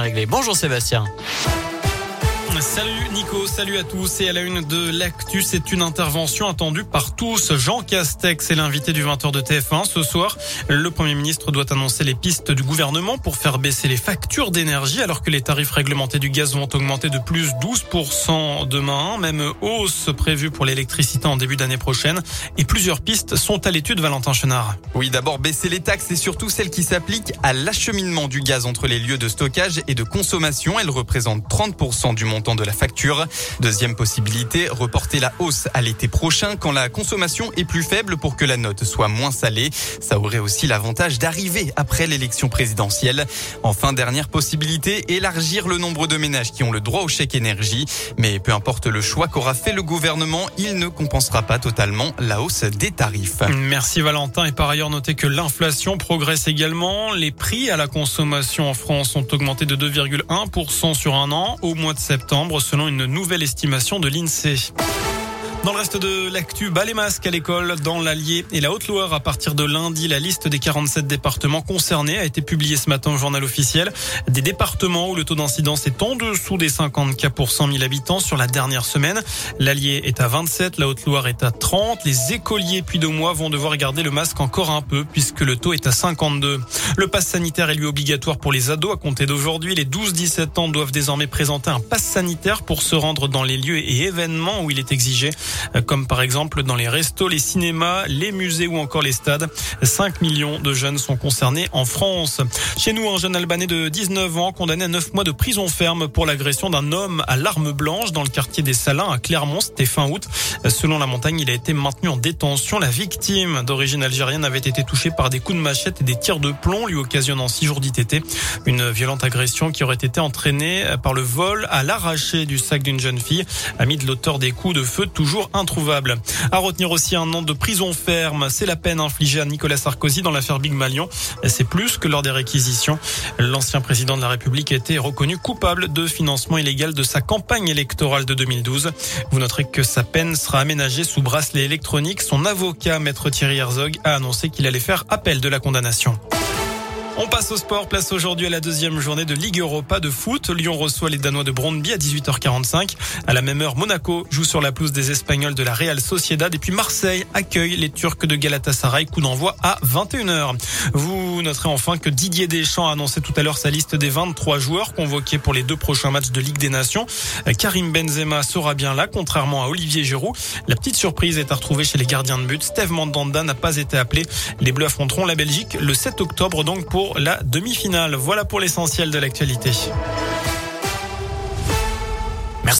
Réglé. Bonjour Sébastien. Salut Nico, salut à tous. Et à la une de l'actu, c'est une intervention attendue par tous. Jean Castex est l'invité du 20h de TF1 ce soir. Le Premier ministre doit annoncer les pistes du gouvernement pour faire baisser les factures d'énergie alors que les tarifs réglementés du gaz vont augmenter de plus 12% demain. Même hausse prévue pour l'électricité en début d'année prochaine. Et plusieurs pistes sont à l'étude, Valentin Chenard. Oui, d'abord baisser les taxes et surtout celles qui s'appliquent à l'acheminement du gaz entre les lieux de stockage et de consommation. Elles représentent 30% du montant de la facture. Deuxième possibilité, reporter la hausse à l'été prochain quand la consommation est plus faible pour que la note soit moins salée. Ça aurait aussi l'avantage d'arriver après l'élection présidentielle. Enfin, dernière possibilité, élargir le nombre de ménages qui ont le droit au chèque énergie. Mais peu importe le choix qu'aura fait le gouvernement, il ne compensera pas totalement la hausse des tarifs. Merci Valentin. Et par ailleurs, notez que l'inflation progresse également. Les prix à la consommation en France ont augmenté de 2,1% sur un an au mois de septembre selon une nouvelle estimation de l'INSEE. Dans le reste de l'actu, bas les masques à l'école dans l'Allier et la Haute-Loire. À partir de lundi, la liste des 47 départements concernés a été publiée ce matin au journal officiel. Des départements où le taux d'incidence est en dessous des 50 cas pour 100 000 habitants sur la dernière semaine. L'Allier est à 27, la Haute-Loire est à 30. Les écoliers puis de mois vont devoir garder le masque encore un peu puisque le taux est à 52. Le pass sanitaire est lui obligatoire pour les ados à compter d'aujourd'hui. Les 12-17 ans doivent désormais présenter un pass sanitaire pour se rendre dans les lieux et événements où il est exigé comme par exemple dans les restos, les cinémas, les musées ou encore les stades. 5 millions de jeunes sont concernés en France. Chez nous, un jeune Albanais de 19 ans condamné à 9 mois de prison ferme pour l'agression d'un homme à l'arme blanche dans le quartier des Salins à Clermont. C'était fin août. Selon la montagne, il a été maintenu en détention. La victime d'origine algérienne avait été touchée par des coups de machette et des tirs de plomb lui occasionnant 6 jours d'ITT. Une violente agression qui aurait été entraînée par le vol à l'arraché du sac d'une jeune fille, ami de l'auteur des coups de feu toujours introuvable. À retenir aussi un an de prison ferme. C'est la peine infligée à Nicolas Sarkozy dans l'affaire Big Malion. C'est plus que lors des réquisitions. L'ancien président de la République a été reconnu coupable de financement illégal de sa campagne électorale de 2012. Vous noterez que sa peine sera aménagée sous bracelet électronique. Son avocat, maître Thierry Herzog, a annoncé qu'il allait faire appel de la condamnation. On passe au sport. Place aujourd'hui à la deuxième journée de Ligue Europa de foot. Lyon reçoit les Danois de Brondby à 18h45. À la même heure, Monaco joue sur la pelouse des Espagnols de la Real Sociedad. Et puis Marseille accueille les Turcs de Galatasaray. Coup d'envoi à 21h. Vous noterez enfin que Didier Deschamps a annoncé tout à l'heure sa liste des 23 joueurs convoqués pour les deux prochains matchs de Ligue des Nations. Karim Benzema sera bien là, contrairement à Olivier Giroud. La petite surprise est à retrouver chez les gardiens de but. Steve Mandanda n'a pas été appelé. Les Bleus affronteront la Belgique le 7 octobre donc la demi-finale. Voilà pour l'essentiel de l'actualité.